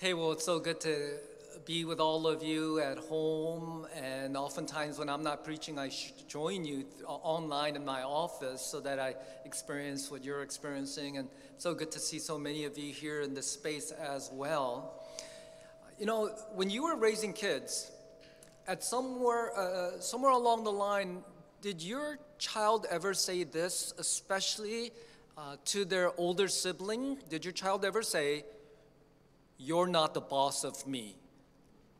Hey, well, it's so good to be with all of you at home. And oftentimes, when I'm not preaching, I join you online in my office so that I experience what you're experiencing. And so good to see so many of you here in this space as well. You know, when you were raising kids, at somewhere, uh, somewhere along the line, did your child ever say this, especially uh, to their older sibling? Did your child ever say, You're not the boss of me?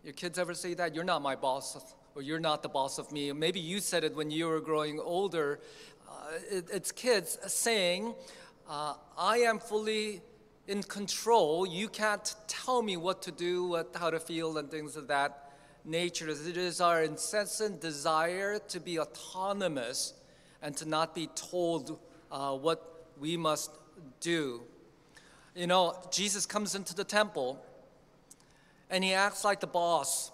Your kids ever say that? You're not my boss, or you're not the boss of me. Maybe you said it when you were growing older. Uh, it, it's kids saying, uh, I am fully in control. You can't tell me what to do, what, how to feel, and things of that nature. It is our incessant desire to be autonomous and to not be told uh, what we must do. You know, Jesus comes into the temple and he acts like the boss.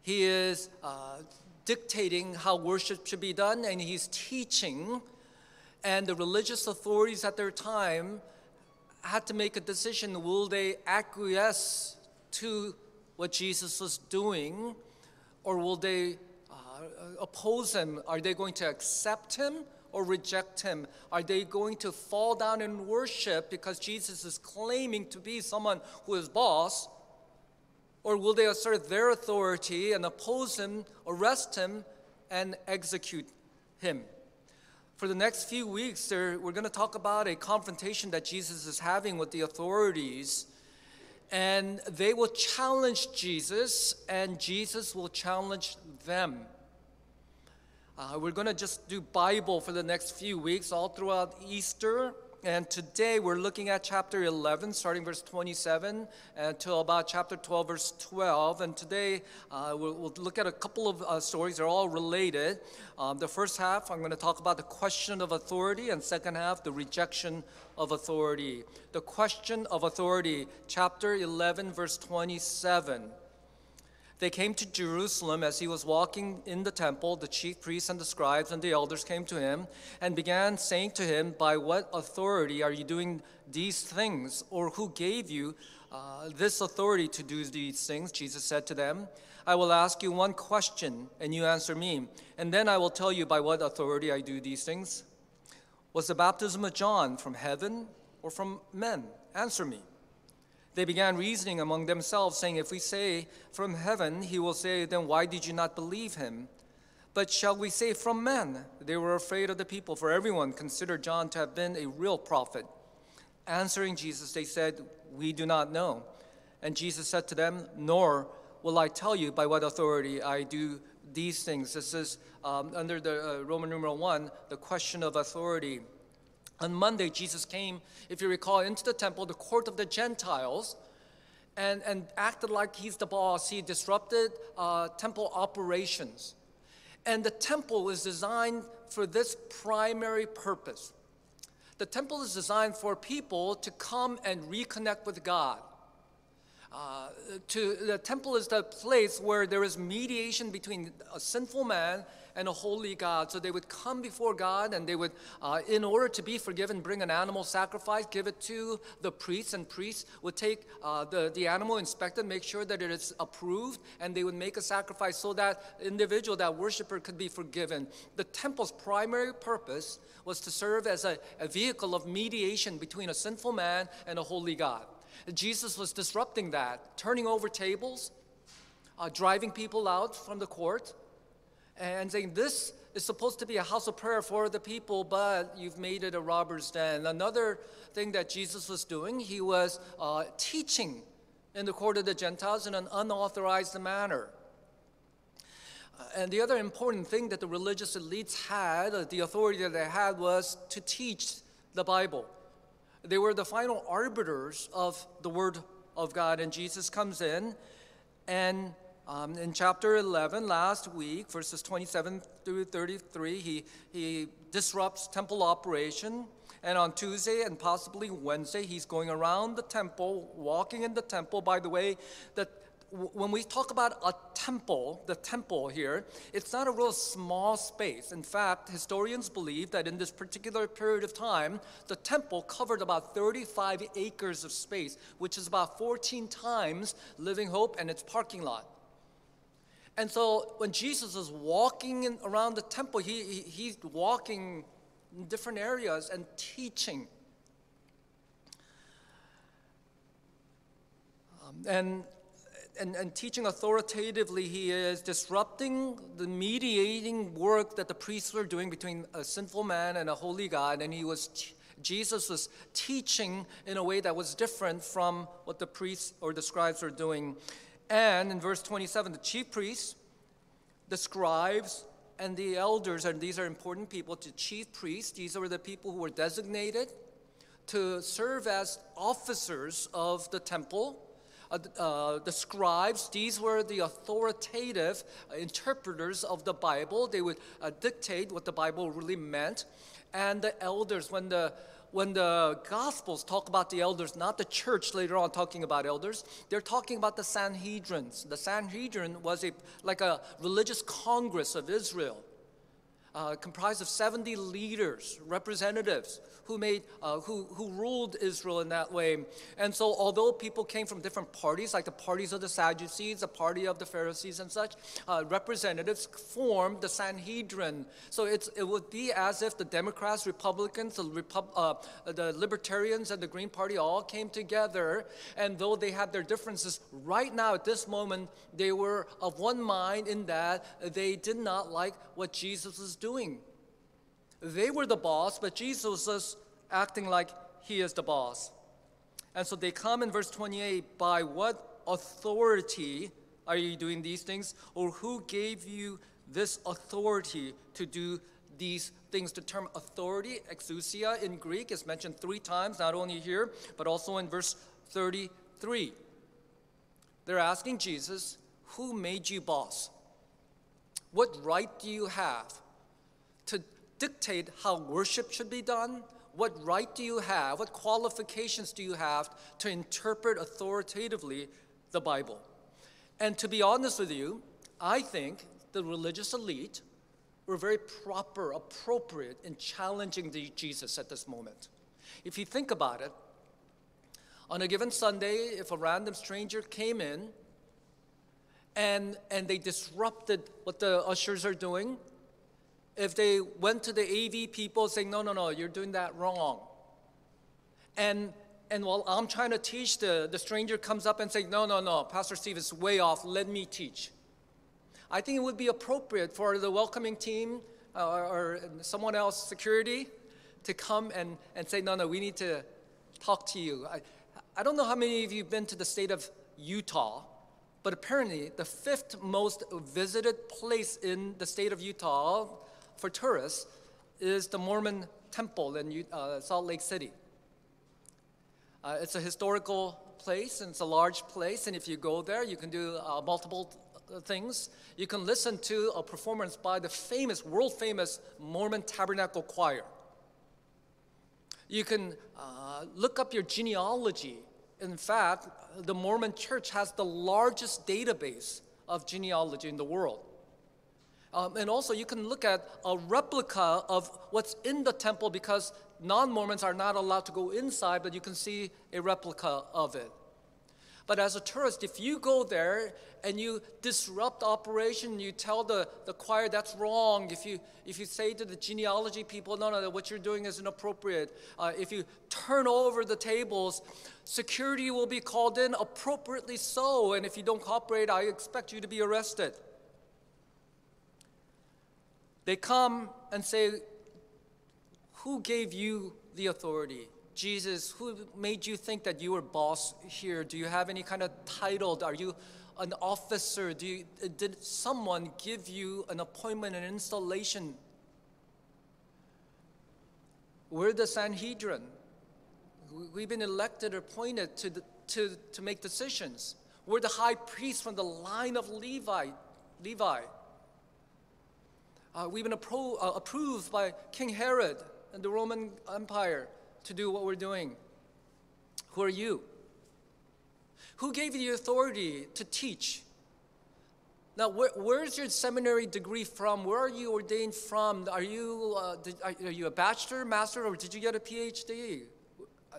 He is uh, dictating how worship should be done, and he's teaching. And the religious authorities at their time had to make a decision will they acquiesce to what Jesus was doing, or will they uh, oppose him? Are they going to accept him or reject him? Are they going to fall down and worship because Jesus is claiming to be someone who is boss? Or will they assert their authority and oppose him, arrest him, and execute him? For the next few weeks, we're going to talk about a confrontation that Jesus is having with the authorities. And they will challenge Jesus, and Jesus will challenge them. Uh, we're going to just do Bible for the next few weeks, all throughout Easter and today we're looking at chapter 11, starting verse 27 until about chapter 12, verse 12. And today uh, we'll, we'll, look at a couple of uh, stories. They're all related. Um, the first half, I'm going to talk about the question of authority, and second half, the rejection of authority. The question of authority, chapter 11, verse 27. They came to Jerusalem as he was walking in the temple. The chief priests and the scribes and the elders came to him and began saying to him, By what authority are you doing these things? Or who gave you uh, this authority to do these things? Jesus said to them, I will ask you one question, and you answer me, and then I will tell you by what authority I do these things. Was the baptism of John from heaven or from men? Answer me. They began reasoning among themselves, saying, If we say from heaven, he will say, Then why did you not believe him? But shall we say from men? They were afraid of the people, for everyone considered John to have been a real prophet. Answering Jesus, they said, We do not know. And Jesus said to them, Nor will I tell you by what authority I do these things. This is um, under the uh, Roman numeral one, the question of authority. On Monday, Jesus came, if you recall, into the temple, the court of the Gentiles, and, and acted like he's the boss. He disrupted uh, temple operations. And the temple is designed for this primary purpose. The temple is designed for people to come and reconnect with God. Uh, to, the temple is the place where there is mediation between a sinful man and a holy God. So they would come before God and they would, uh, in order to be forgiven, bring an animal sacrifice, give it to the priests, and priests would take uh, the, the animal, inspect it, make sure that it is approved, and they would make a sacrifice so that individual, that worshiper, could be forgiven. The temple's primary purpose was to serve as a, a vehicle of mediation between a sinful man and a holy God. Jesus was disrupting that, turning over tables, uh, driving people out from the court, and saying, This is supposed to be a house of prayer for the people, but you've made it a robber's den. Another thing that Jesus was doing, he was uh, teaching in the court of the Gentiles in an unauthorized manner. Uh, and the other important thing that the religious elites had, uh, the authority that they had, was to teach the Bible. They were the final arbiters of the Word of God. And Jesus comes in and um, in chapter 11, last week, verses 27 through 33, he, he disrupts temple operation. And on Tuesday and possibly Wednesday, he's going around the temple, walking in the temple. By the way, the w- when we talk about a temple, the temple here, it's not a real small space. In fact, historians believe that in this particular period of time, the temple covered about 35 acres of space, which is about 14 times Living Hope and its parking lot. And so when Jesus is walking in, around the temple, he, he, he's walking in different areas and teaching. Um, and, and, and teaching authoritatively, he is disrupting the mediating work that the priests were doing between a sinful man and a holy God. And he was t- Jesus was teaching in a way that was different from what the priests or the scribes were doing. And in verse 27, the chief priests, the scribes, and the elders, and these are important people, the chief priests, these are the people who were designated to serve as officers of the temple. Uh, uh, the scribes, these were the authoritative interpreters of the Bible. They would uh, dictate what the Bible really meant. And the elders, when the when the Gospels talk about the elders, not the church later on talking about elders, they're talking about the Sanhedrins. The Sanhedrin was a, like a religious congress of Israel. Uh, comprised of 70 leaders, representatives who made, uh, who, who ruled Israel in that way. And so, although people came from different parties, like the parties of the Sadducees, the party of the Pharisees, and such, uh, representatives formed the Sanhedrin. So it's, it would be as if the Democrats, Republicans, the, Repub- uh, the Libertarians, and the Green Party all came together. And though they had their differences, right now at this moment, they were of one mind in that they did not like what Jesus was doing. They were the boss, but Jesus was acting like he is the boss. And so they come in verse 28 by what authority are you doing these things? Or who gave you this authority to do these things? The term authority, exousia in Greek, is mentioned three times, not only here, but also in verse 33. They're asking Jesus, Who made you boss? What right do you have to dictate how worship should be done? What right do you have? What qualifications do you have to interpret authoritatively the Bible? And to be honest with you, I think the religious elite were very proper, appropriate in challenging Jesus at this moment. If you think about it, on a given Sunday, if a random stranger came in and, and they disrupted what the ushers are doing, if they went to the AV people saying, no, no, no, you're doing that wrong. And, and while I'm trying to teach, the, the stranger comes up and says, no, no, no, Pastor Steve is way off, let me teach. I think it would be appropriate for the welcoming team uh, or, or someone else, security, to come and, and say, no, no, we need to talk to you. I, I don't know how many of you have been to the state of Utah, but apparently the fifth most visited place in the state of Utah for tourists is the Mormon temple in uh, Salt Lake City. Uh, it's a historical place and it's a large place, and if you go there, you can do uh, multiple things. You can listen to a performance by the famous, world famous Mormon Tabernacle Choir. You can uh, look up your genealogy. In fact, the Mormon church has the largest database of genealogy in the world. Um, and also, you can look at a replica of what's in the temple because non Mormons are not allowed to go inside, but you can see a replica of it. But as a tourist, if you go there and you disrupt operation, you tell the, the choir that's wrong. If you, if you say to the genealogy people, no, no, what you're doing is inappropriate. Uh, if you turn over the tables, security will be called in, appropriately so. And if you don't cooperate, I expect you to be arrested. They come and say, Who gave you the authority? Jesus, who made you think that you were boss here? Do you have any kind of title? Are you an officer? You, did someone give you an appointment, an installation? We're the Sanhedrin. We've been elected or appointed to, the, to, to make decisions. We're the high priest from the line of Levi. Levi. Uh, we've been appro- uh, approved by King Herod and the Roman Empire to do what we're doing. Who are you? Who gave you the authority to teach? Now, where, where's your seminary degree from? Where are you ordained from? Are you, uh, did, are, are you a bachelor, master, or did you get a PhD? Uh,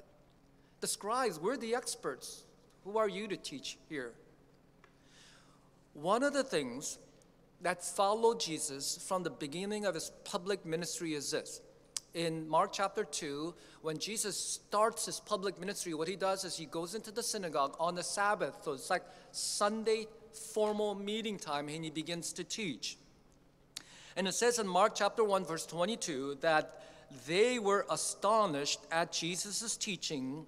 the scribes, we're the experts. Who are you to teach here? One of the things that followed Jesus from the beginning of his public ministry is this. In Mark chapter 2, when Jesus starts his public ministry, what he does is he goes into the synagogue on the Sabbath. So it's like Sunday formal meeting time, and he begins to teach. And it says in Mark chapter 1, verse 22, that they were astonished at Jesus' teaching,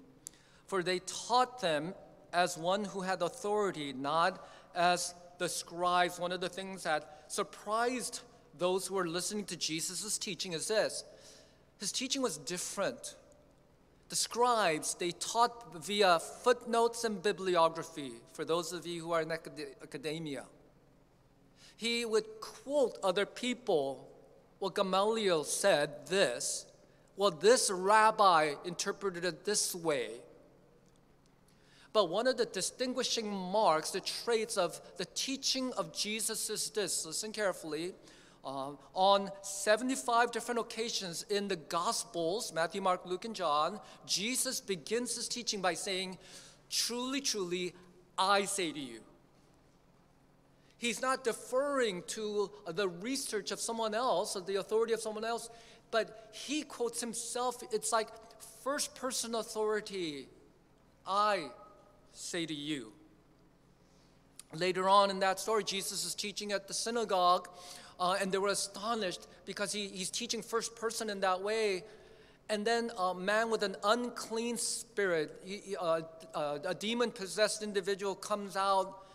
for they taught them as one who had authority, not as the scribes. One of the things that surprised those who were listening to Jesus' teaching is this his teaching was different. The scribes, they taught via footnotes and bibliography, for those of you who are in academia. He would quote other people. Well, Gamaliel said this. Well, this rabbi interpreted it this way. But one of the distinguishing marks, the traits of the teaching of Jesus is this listen carefully. Uh, on 75 different occasions in the Gospels, Matthew, Mark, Luke, and John, Jesus begins his teaching by saying, Truly, truly, I say to you. He's not deferring to the research of someone else or the authority of someone else, but he quotes himself. It's like first person authority. I say to you. Later on in that story, Jesus is teaching at the synagogue, uh, and they were astonished because he, he's teaching first person in that way. And then a man with an unclean spirit, he, uh, uh, a demon possessed individual comes out,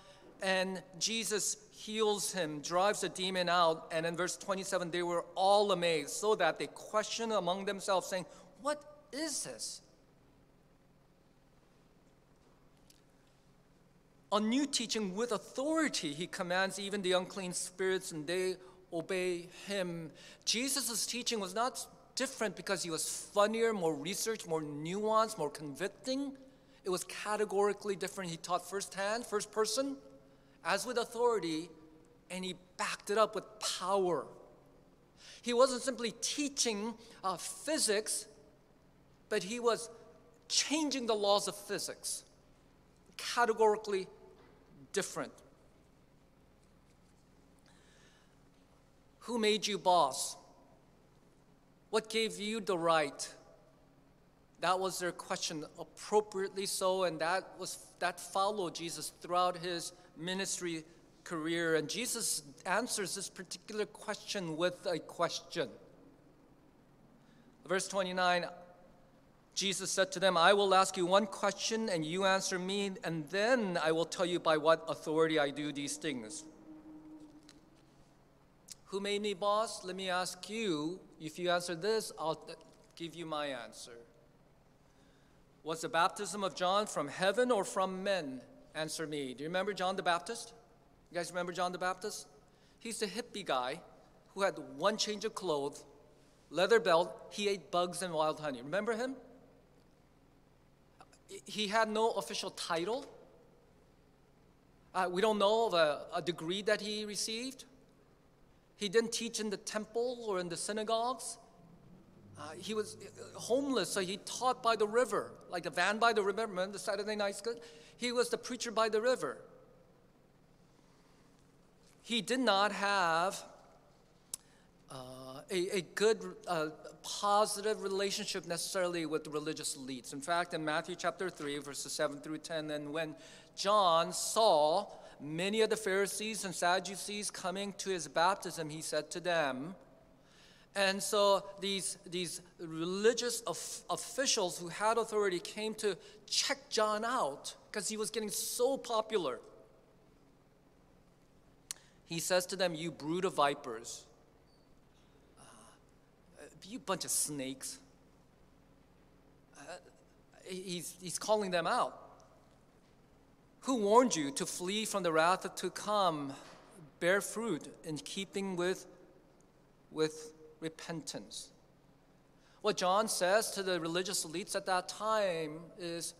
and Jesus heals him, drives the demon out. And in verse 27, they were all amazed, so that they questioned among themselves, saying, What is this? A new teaching with authority. He commands even the unclean spirits, and they obey him. Jesus' teaching was not different because he was funnier, more researched, more nuanced, more convicting. It was categorically different. He taught firsthand, first person, as with authority, and he backed it up with power. He wasn't simply teaching uh, physics, but he was changing the laws of physics, categorically different. Who made you boss? What gave you the right? That was their question, appropriately so, and that was that followed Jesus throughout his ministry career. And Jesus answers this particular question with a question. Verse 29 Jesus said to them, I will ask you one question and you answer me, and then I will tell you by what authority I do these things. Who made me boss? Let me ask you. If you answer this, I'll give you my answer. Was the baptism of John from heaven or from men? Answer me. Do you remember John the Baptist? You guys remember John the Baptist? He's the hippie guy who had one change of clothes, leather belt, he ate bugs and wild honey. Remember him? He had no official title. Uh, we don't know of a, a degree that he received. He didn't teach in the temple or in the synagogues. Uh, he was uh, homeless, so he taught by the river, like the van by the river. Remember the Saturday night school? He was the preacher by the river. He did not have uh, a, a, good uh, positive relationship necessarily with religious elites. In fact, in Matthew chapter 3, verses 7 through 10, and when John saw many of the Pharisees and Sadducees coming to his baptism, he said to them, and so these, these religious of, officials who had authority came to check John out because he was getting so popular. He says to them, You brood of vipers you bunch of snakes. Uh, he's, he's calling them out. Who warned you to flee from the wrath to come, bear fruit in keeping with, with repentance? What John says to the religious elites at that time is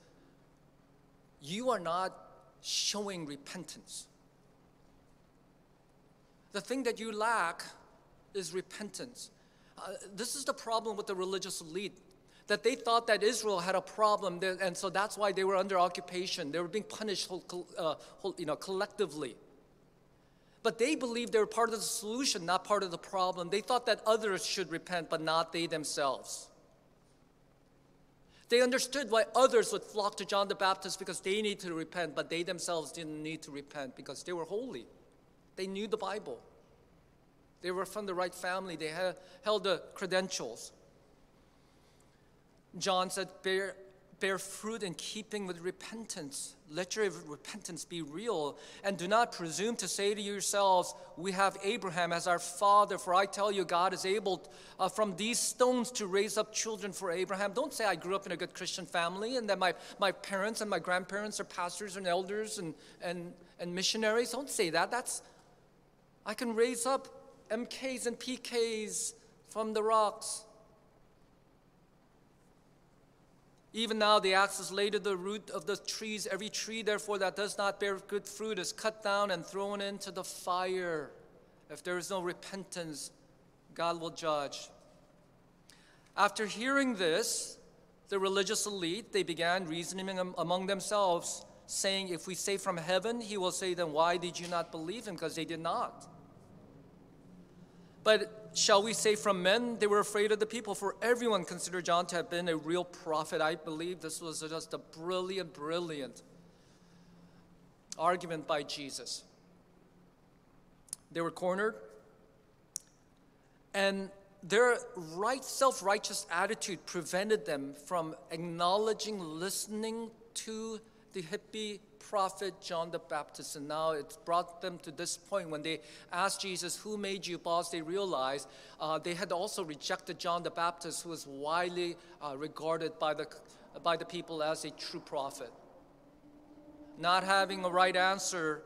you are not showing repentance. The thing that you lack is repentance. Uh, this is the problem with the religious elite that they thought that Israel had a problem, and so that's why they were under occupation. They were being punished uh, you know, collectively. But they believed they were part of the solution, not part of the problem. They thought that others should repent, but not they themselves. They understood why others would flock to John the Baptist because they needed to repent, but they themselves didn't need to repent because they were holy. They knew the Bible. They were from the right family. They had, held the credentials. John said, bear, bear fruit in keeping with repentance. Let your repentance be real. And do not presume to say to yourselves, We have Abraham as our father. For I tell you, God is able uh, from these stones to raise up children for Abraham. Don't say, I grew up in a good Christian family and that my, my parents and my grandparents are pastors and elders and, and, and missionaries. Don't say that. That's, I can raise up MKs and PKs from the rocks. Even now, the axe is laid at the root of the trees. Every tree, therefore, that does not bear good fruit is cut down and thrown into the fire. If there is no repentance, God will judge. After hearing this, the religious elite, they began reasoning among themselves, saying, If we say from heaven, he will say, Then why did you not believe him? Because they did not. But shall we say from men? They were afraid of the people, for everyone considered John to have been a real prophet. I believe this was just a brilliant, brilliant argument by Jesus. They were cornered, and their right, self righteous attitude prevented them from acknowledging, listening to the hippie prophet John the Baptist. And now it's brought them to this point when they asked Jesus, Who made you boss? They realized uh, they had also rejected John the Baptist, who was widely uh, regarded by the, by the people as a true prophet. Not having a right answer,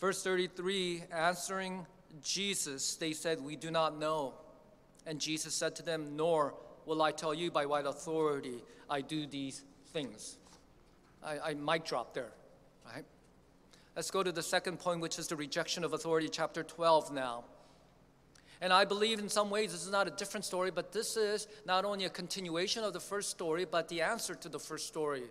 verse 33, answering Jesus, they said, We do not know. And Jesus said to them, Nor will I tell you by what authority I do these things. I, I might drop there. Right? Let's go to the second point, which is the rejection of authority, chapter 12 now. And I believe in some ways this is not a different story, but this is not only a continuation of the first story, but the answer to the first story.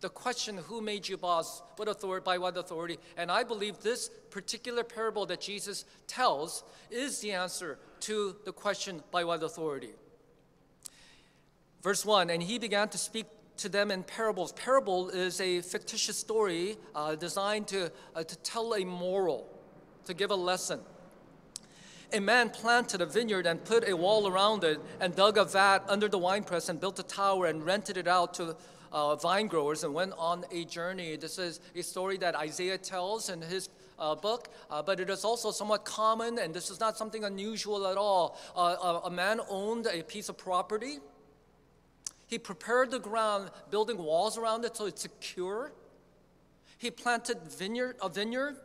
The question, who made you boss? What authority, by what authority? And I believe this particular parable that Jesus tells is the answer to the question, by what authority? Verse 1 And he began to speak to them in parables. Parable is a fictitious story uh, designed to, uh, to tell a moral, to give a lesson. A man planted a vineyard and put a wall around it and dug a vat under the winepress and built a tower and rented it out to uh, vine growers and went on a journey. This is a story that Isaiah tells in his uh, book, uh, but it is also somewhat common, and this is not something unusual at all. Uh, a man owned a piece of property he prepared the ground, building walls around it so it's secure. He planted vineyard, a vineyard,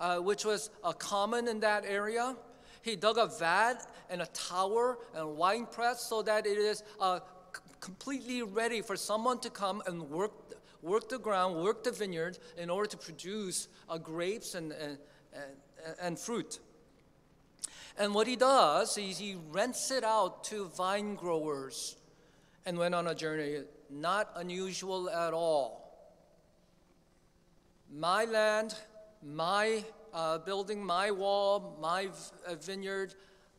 uh, which was uh, common in that area. He dug a vat and a tower and a wine press so that it is uh, c- completely ready for someone to come and work, work the ground, work the vineyard in order to produce uh, grapes and, and, and, and fruit. And what he does is he rents it out to vine growers and went on a journey not unusual at all. My land, my uh, building, my wall, my uh, vineyard.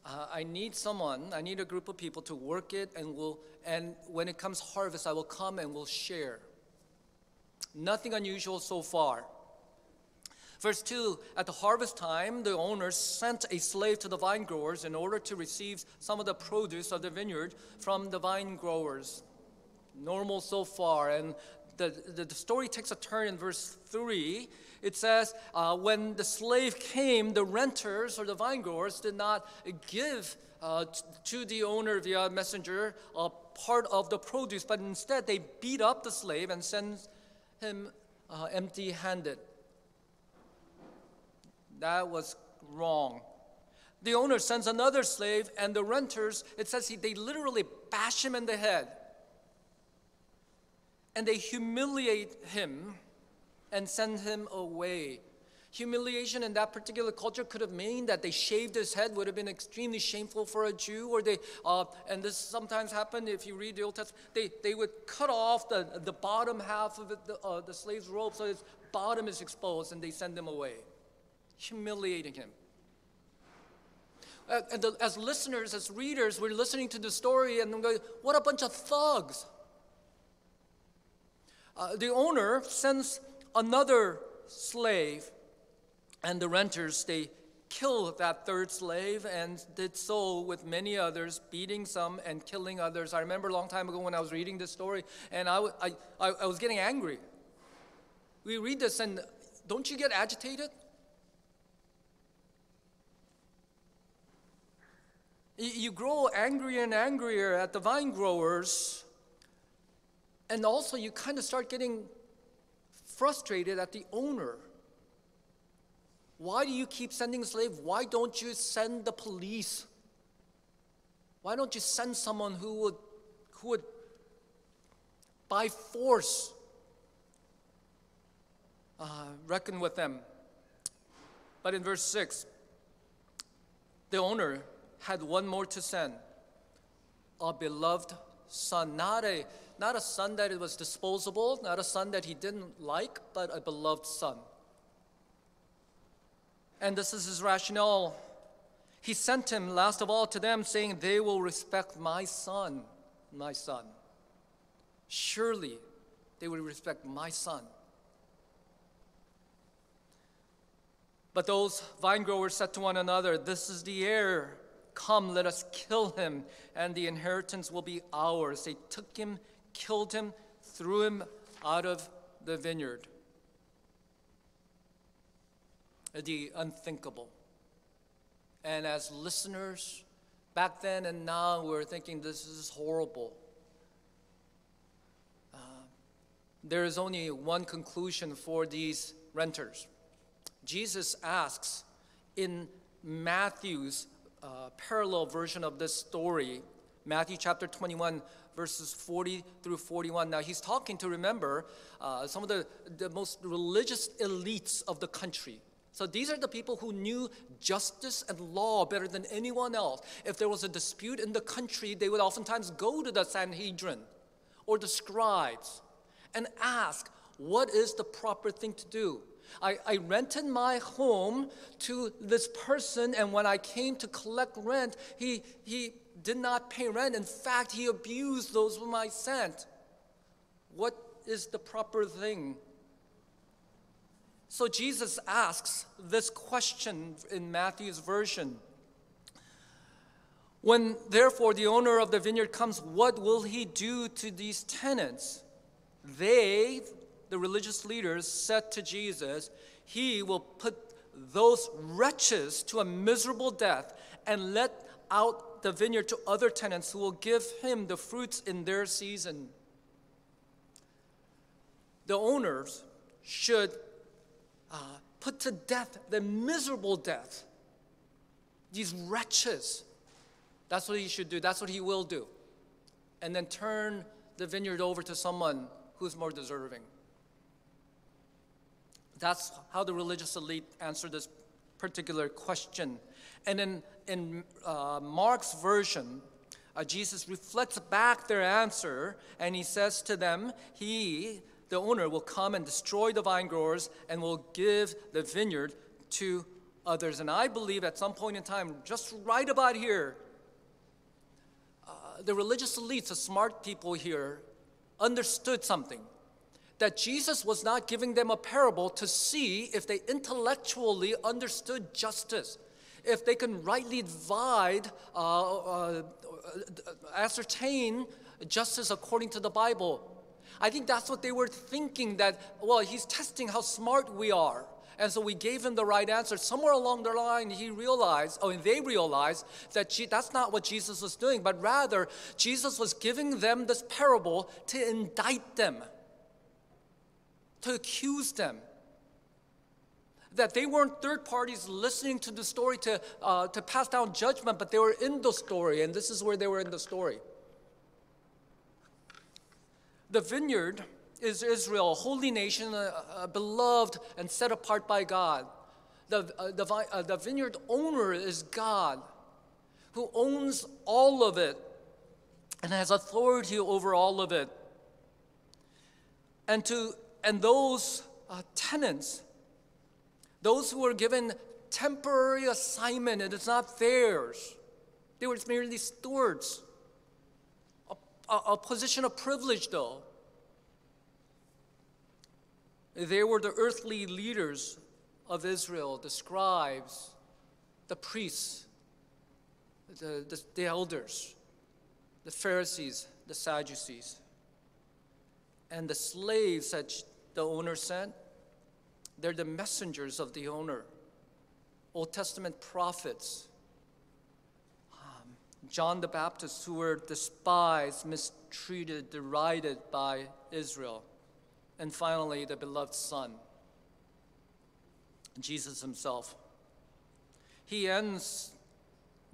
Uh, I need someone, I need a group of people to work it, and will, and when it comes harvest, I will come and will share. Nothing unusual so far. Verse 2 At the harvest time, the owners sent a slave to the vine growers in order to receive some of the produce of the vineyard from the vine growers. Normal so far. And the, the, the story takes a turn in verse 3. It says, uh, When the slave came, the renters or the vine growers did not give uh, to the owner via messenger a part of the produce, but instead they beat up the slave and sent him uh, empty handed. That was wrong. The owner sends another slave, and the renters, it says he, they literally bash him in the head. and they humiliate him and send him away. Humiliation in that particular culture could have meant that they shaved his head, would have been extremely shameful for a Jew, or they, uh, and this sometimes happened if you read the Old Testament, they, they would cut off the, the bottom half of it, the, uh, the slave's robe so his bottom is exposed and they send him away, humiliating him. Uh, and as listeners, as readers, we're listening to the story and I'm going, what a bunch of thugs. Uh, the owner sends another slave and the renters, they kill that third slave and did so with many others, beating some and killing others. I remember a long time ago when I was reading this story, and I was getting angry. We read this, and don't you get agitated? You grow angrier and angrier at the vine growers, and also you kind of start getting frustrated at the owner why do you keep sending slaves? Why don't you send the police? Why don't you send someone who would, who would by force uh, reckon with them? But in verse 6, the owner had one more to send a beloved son, not a, not a son that it was disposable, not a son that he didn't like, but a beloved son. And this is his rationale. He sent him, last of all, to them, saying, They will respect my son, my son. Surely they will respect my son. But those vine growers said to one another, This is the heir. Come, let us kill him, and the inheritance will be ours. They took him, killed him, threw him out of the vineyard the unthinkable. And as listeners, back then and now, we're thinking this is horrible. Uh, there is only one conclusion for these renters. Jesus asks in Matthew's uh, parallel version of this story, Matthew chapter 21, verses 40 through 41. Now, he's talking to remember uh, some of the, the most religious elites of the country. So these are the people who knew justice and law better than anyone else. If there was a dispute in the country, they would oftentimes go to the Sanhedrin or the scribes and ask, what is the proper thing to do? I, I rented my home to this person, and when I came to collect rent, he, he did not pay rent. In fact, he abused those whom I sent. What is the proper thing so Jesus asks this question in Matthew's version. When therefore the owner of the vineyard comes, what will he do to these tenants? They, the religious leaders, said to Jesus, He will put those wretches to a miserable death and let out the vineyard to other tenants who will give him the fruits in their season. The owners should uh, put to death, the miserable death, these wretches. That's what he should do. That's what he will do. And then turn the vineyard over to someone who's more deserving. That's how the religious elite answered this particular question. And in, in uh, Mark's version, uh, Jesus reflects back their answer and he says to them, He, the owner will come and destroy the vine growers and will give the vineyard to others. And I believe at some point in time, just right about here, uh, the religious elites, the smart people here, understood something. That Jesus was not giving them a parable to see if they intellectually understood justice, if they can rightly divide, uh, uh, ascertain justice according to the Bible. I think that's what they were thinking that, well, he's testing how smart we are. And so we gave him the right answer. Somewhere along the line, he realized, oh, and they realized that that's not what Jesus was doing, but rather, Jesus was giving them this parable to indict them, to accuse them. That they weren't third parties listening to the story to, uh, to pass down judgment, but they were in the story, and this is where they were in the story. The vineyard is Israel, a holy nation, uh, uh, beloved and set apart by God. The, uh, the, vi- uh, the vineyard owner is God, who owns all of it and has authority over all of it. And, to, and those uh, tenants, those who were given temporary assignment, and it is not theirs. They were merely stewards. A, a, a position of privilege, though. They were the earthly leaders of Israel, the scribes, the priests, the, the, the elders, the Pharisees, the Sadducees. And the slaves that the owner sent, they're the messengers of the owner, Old Testament prophets. Um, John the Baptist, who were despised, mistreated, derided by Israel. And finally, the beloved Son, Jesus himself. He ends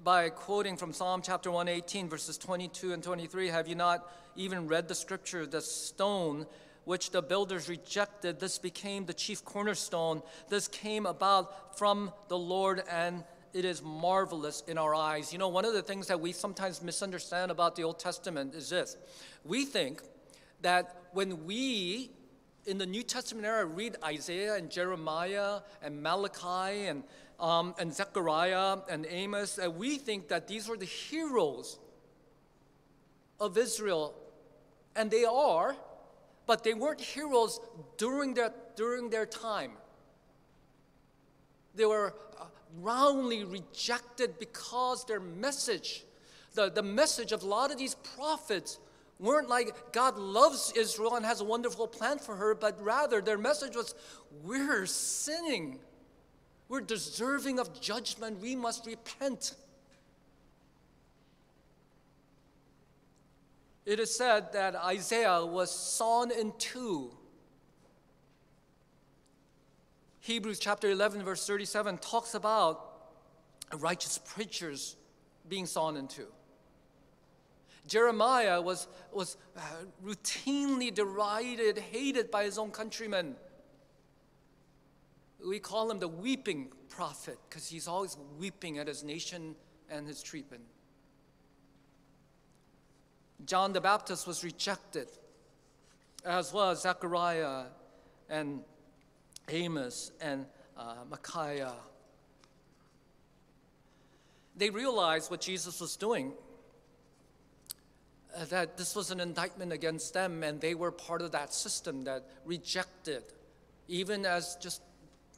by quoting from Psalm chapter 118, verses 22 and 23 Have you not even read the scripture? The stone which the builders rejected, this became the chief cornerstone. This came about from the Lord, and it is marvelous in our eyes. You know, one of the things that we sometimes misunderstand about the Old Testament is this we think that when we in the New Testament era, read Isaiah and Jeremiah and Malachi and, um, and Zechariah and Amos, and we think that these were the heroes of Israel. And they are, but they weren't heroes during their, during their time. They were uh, roundly rejected because their message, the, the message of a lot of these prophets, weren't like God loves Israel and has a wonderful plan for her, but rather their message was we're sinning. We're deserving of judgment. We must repent. It is said that Isaiah was sawn in two. Hebrews chapter 11, verse 37 talks about righteous preachers being sawn in two. Jeremiah was, was uh, routinely derided, hated by his own countrymen. We call him the weeping prophet because he's always weeping at his nation and his treatment. John the Baptist was rejected, as well as Zechariah and Amos and uh, Micaiah. They realized what Jesus was doing uh, that this was an indictment against them, and they were part of that system that rejected, even as just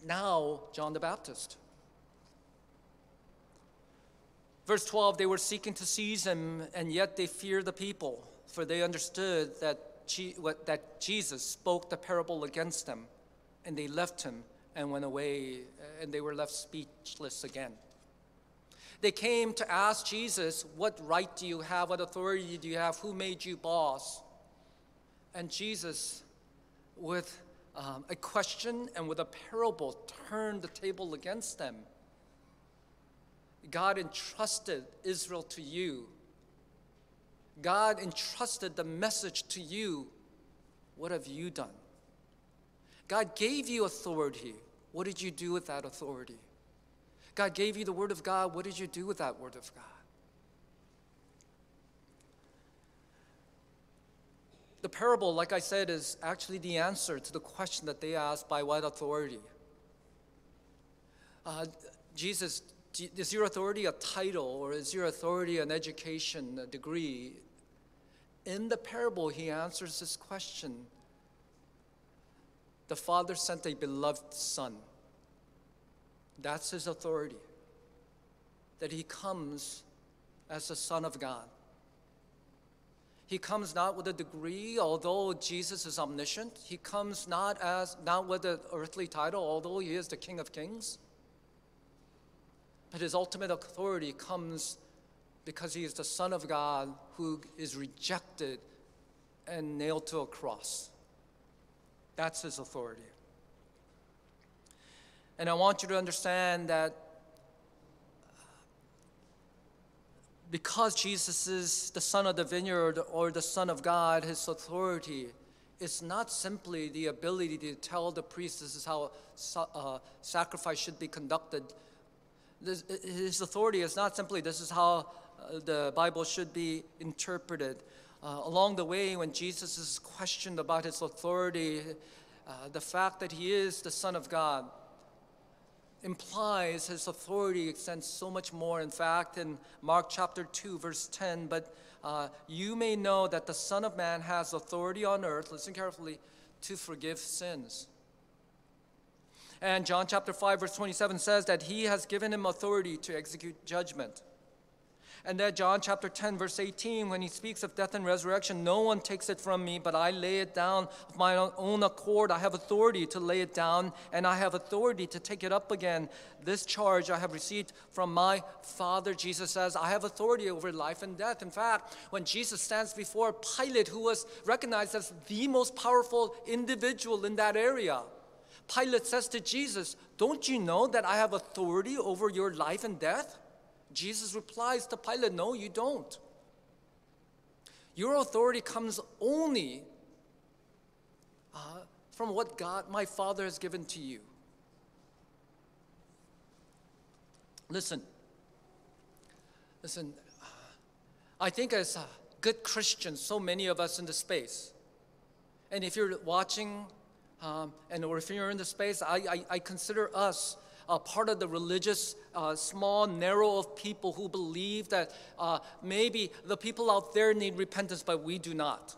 now, John the Baptist. Verse 12 they were seeking to seize him, and yet they feared the people, for they understood that, that Jesus spoke the parable against them, and they left him and went away, and they were left speechless again. They came to ask Jesus, What right do you have? What authority do you have? Who made you boss? And Jesus, with um, a question and with a parable, turned the table against them. God entrusted Israel to you. God entrusted the message to you. What have you done? God gave you authority. What did you do with that authority? God gave you the Word of God. What did you do with that Word of God? The parable, like I said, is actually the answer to the question that they asked by what authority? Uh, Jesus, is your authority a title or is your authority an education, a degree? In the parable, he answers this question. The Father sent a beloved Son that's his authority. That he comes as the Son of God. He comes not with a degree, although Jesus is omniscient. He comes not as not with an earthly title, although he is the King of Kings. But his ultimate authority comes because he is the Son of God who is rejected and nailed to a cross. That's his authority. And I want you to understand that because Jesus is the son of the vineyard or the son of God, his authority is not simply the ability to tell the priest this is how uh, sacrifice should be conducted. This, his authority is not simply this is how uh, the Bible should be interpreted. Uh, along the way, when Jesus is questioned about his authority, uh, the fact that he is the Son of God implies his authority extends so much more. In fact, in Mark chapter 2, verse 10, but uh, you may know that the Son of Man has authority on earth, listen carefully, to forgive sins. And John chapter 5, verse 27 says that he has given him authority to execute judgment. And then John chapter 10, verse 18, when he speaks of death and resurrection, no one takes it from me, but I lay it down of my own accord. I have authority to lay it down, and I have authority to take it up again. This charge I have received from my Father. Jesus says, I have authority over life and death. In fact, when Jesus stands before Pilate, who was recognized as the most powerful individual in that area, Pilate says to Jesus, Don't you know that I have authority over your life and death? Jesus replies to Pilate, No, you don't. Your authority comes only uh, from what God, my Father, has given to you. Listen, listen, I think as good Christians, so many of us in the space, and if you're watching um, and if you're in the space, I, I, I consider us uh, part of the religious uh, small narrow of people who believe that uh, maybe the people out there need repentance, but we do not.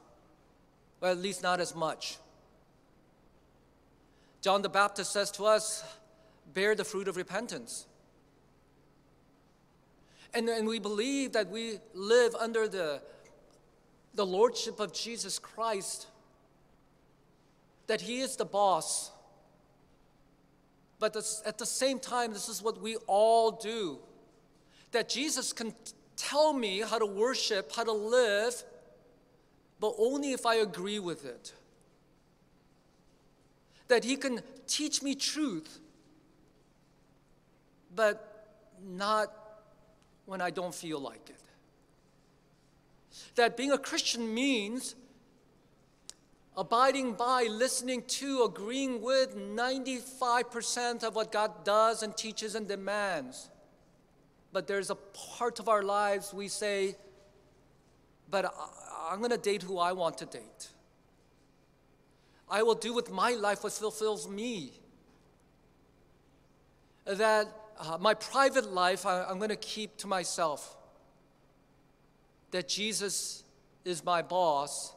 Or at least not as much. John the Baptist says to us, bear the fruit of repentance. And, and we believe that we live under the, the lordship of Jesus Christ, that He is the boss but at the same time, this is what we all do. That Jesus can tell me how to worship, how to live, but only if I agree with it. That He can teach me truth, but not when I don't feel like it. That being a Christian means abiding by, listening to, agreeing with 95% of what God does and teaches and demands. But there's a part of our lives we say, but I'm going to date who I want to date. I will do with my life what fulfills me. That uh, my private life I, I'm going to keep to myself. That Jesus is my boss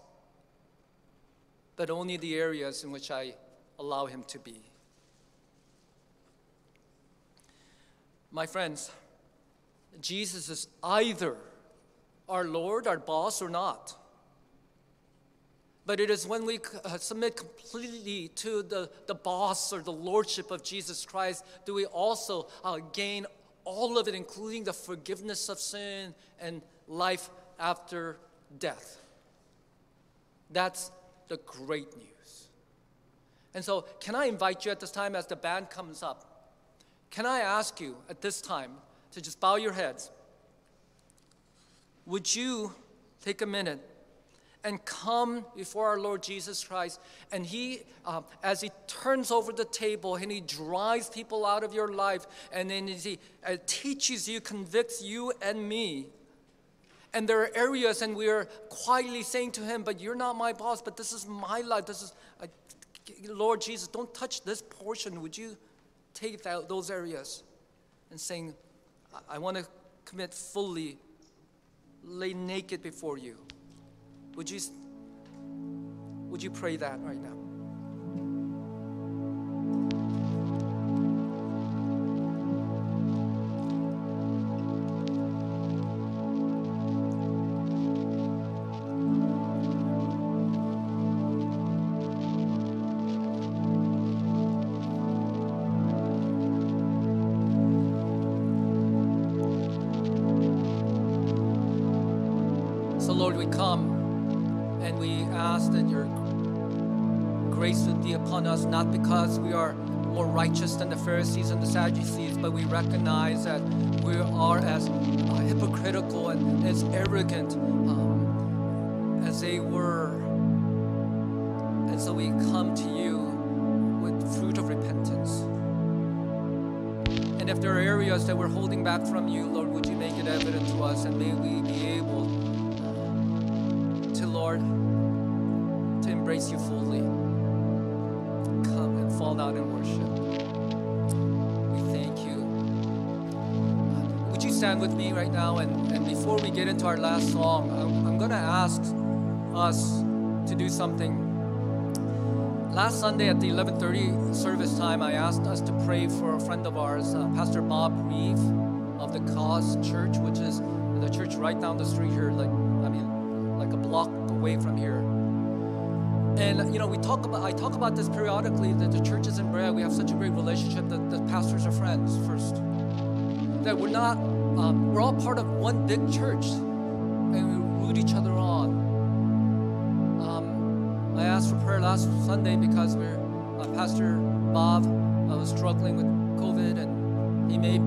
but only the areas in which I allow Him to be. My friends, Jesus is either our Lord, our boss, or not. But it is when we uh, submit completely to the, the boss or the lordship of Jesus Christ do we also uh, gain all of it, including the forgiveness of sin and life after death. That's the great news. And so, can I invite you at this time as the band comes up? Can I ask you at this time to just bow your heads? Would you take a minute and come before our Lord Jesus Christ. And He, uh, as He turns over the table and He drives people out of your life, and then He uh, teaches you, convicts you and me and there are areas, and we are quietly saying to him, But you're not my boss, but this is my life. This is, uh, Lord Jesus, don't touch this portion. Would you take that, those areas? And saying, I, I want to commit fully, lay naked before you. Would you, would you pray that right now? Not because we are more righteous than the Pharisees and the Sadducees, but we recognize that we are as uh, hypocritical and as arrogant um, as they were And so we come to you with fruit of repentance. And if there are areas that we're holding back from you, Lord, would you make it evident to us and may we be able Lord, to embrace you fully. Come and fall down in worship. We thank you. Would you stand with me right now? And, and before we get into our last song, I'm, I'm going to ask us to do something. Last Sunday at the 11:30 service time, I asked us to pray for a friend of ours, uh, Pastor Bob Reeve of the Cause Church, which is the church right down the street here, like away from here. And you know, we talk about I talk about this periodically that the churches in Brea we have such a great relationship that the pastors are friends first. That we're not um, we're all part of one big church, and we root each other on. Um, I asked for prayer last Sunday because we're uh, Pastor Bob uh, was struggling with COVID, and he may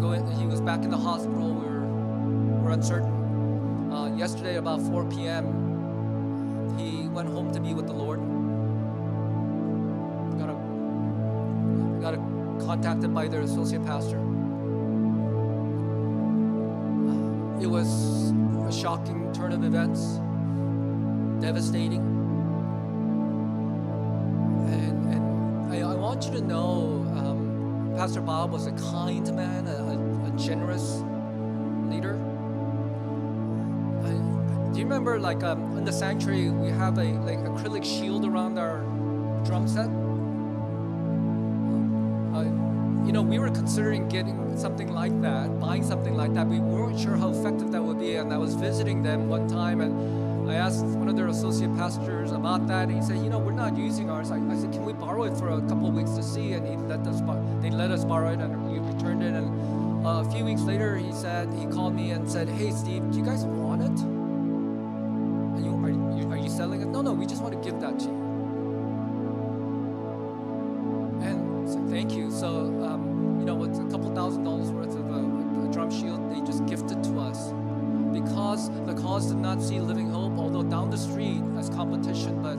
go. He was back in the hospital. We were we're uncertain. Uh, yesterday, about 4 p.m., went home to be with the Lord. Got a, got a, contacted by their associate pastor. Uh, It was a shocking turn of events, devastating. And, and I, I want you to know um, Pastor Bob was a kind man, a, a, a generous remember, like, um, in the sanctuary, we have a like acrylic shield around our drum set? Uh, you know, we were considering getting something like that, buying something like that. We weren't sure how effective that would be. And I was visiting them one time, and I asked one of their associate pastors about that. And he said, "You know, we're not using ours." I, I said, "Can we borrow it for a couple of weeks to see?" And he let us. They let us borrow it, and we returned it. And uh, a few weeks later, he said he called me and said, "Hey, Steve, do you guys want it? No, we just want to give that to you." And so thank you. So, um, you know, it's a couple thousand dollars worth of a, a drum shield they just gifted to us. Because the cause did not see Living Hope, although down the street as competition, but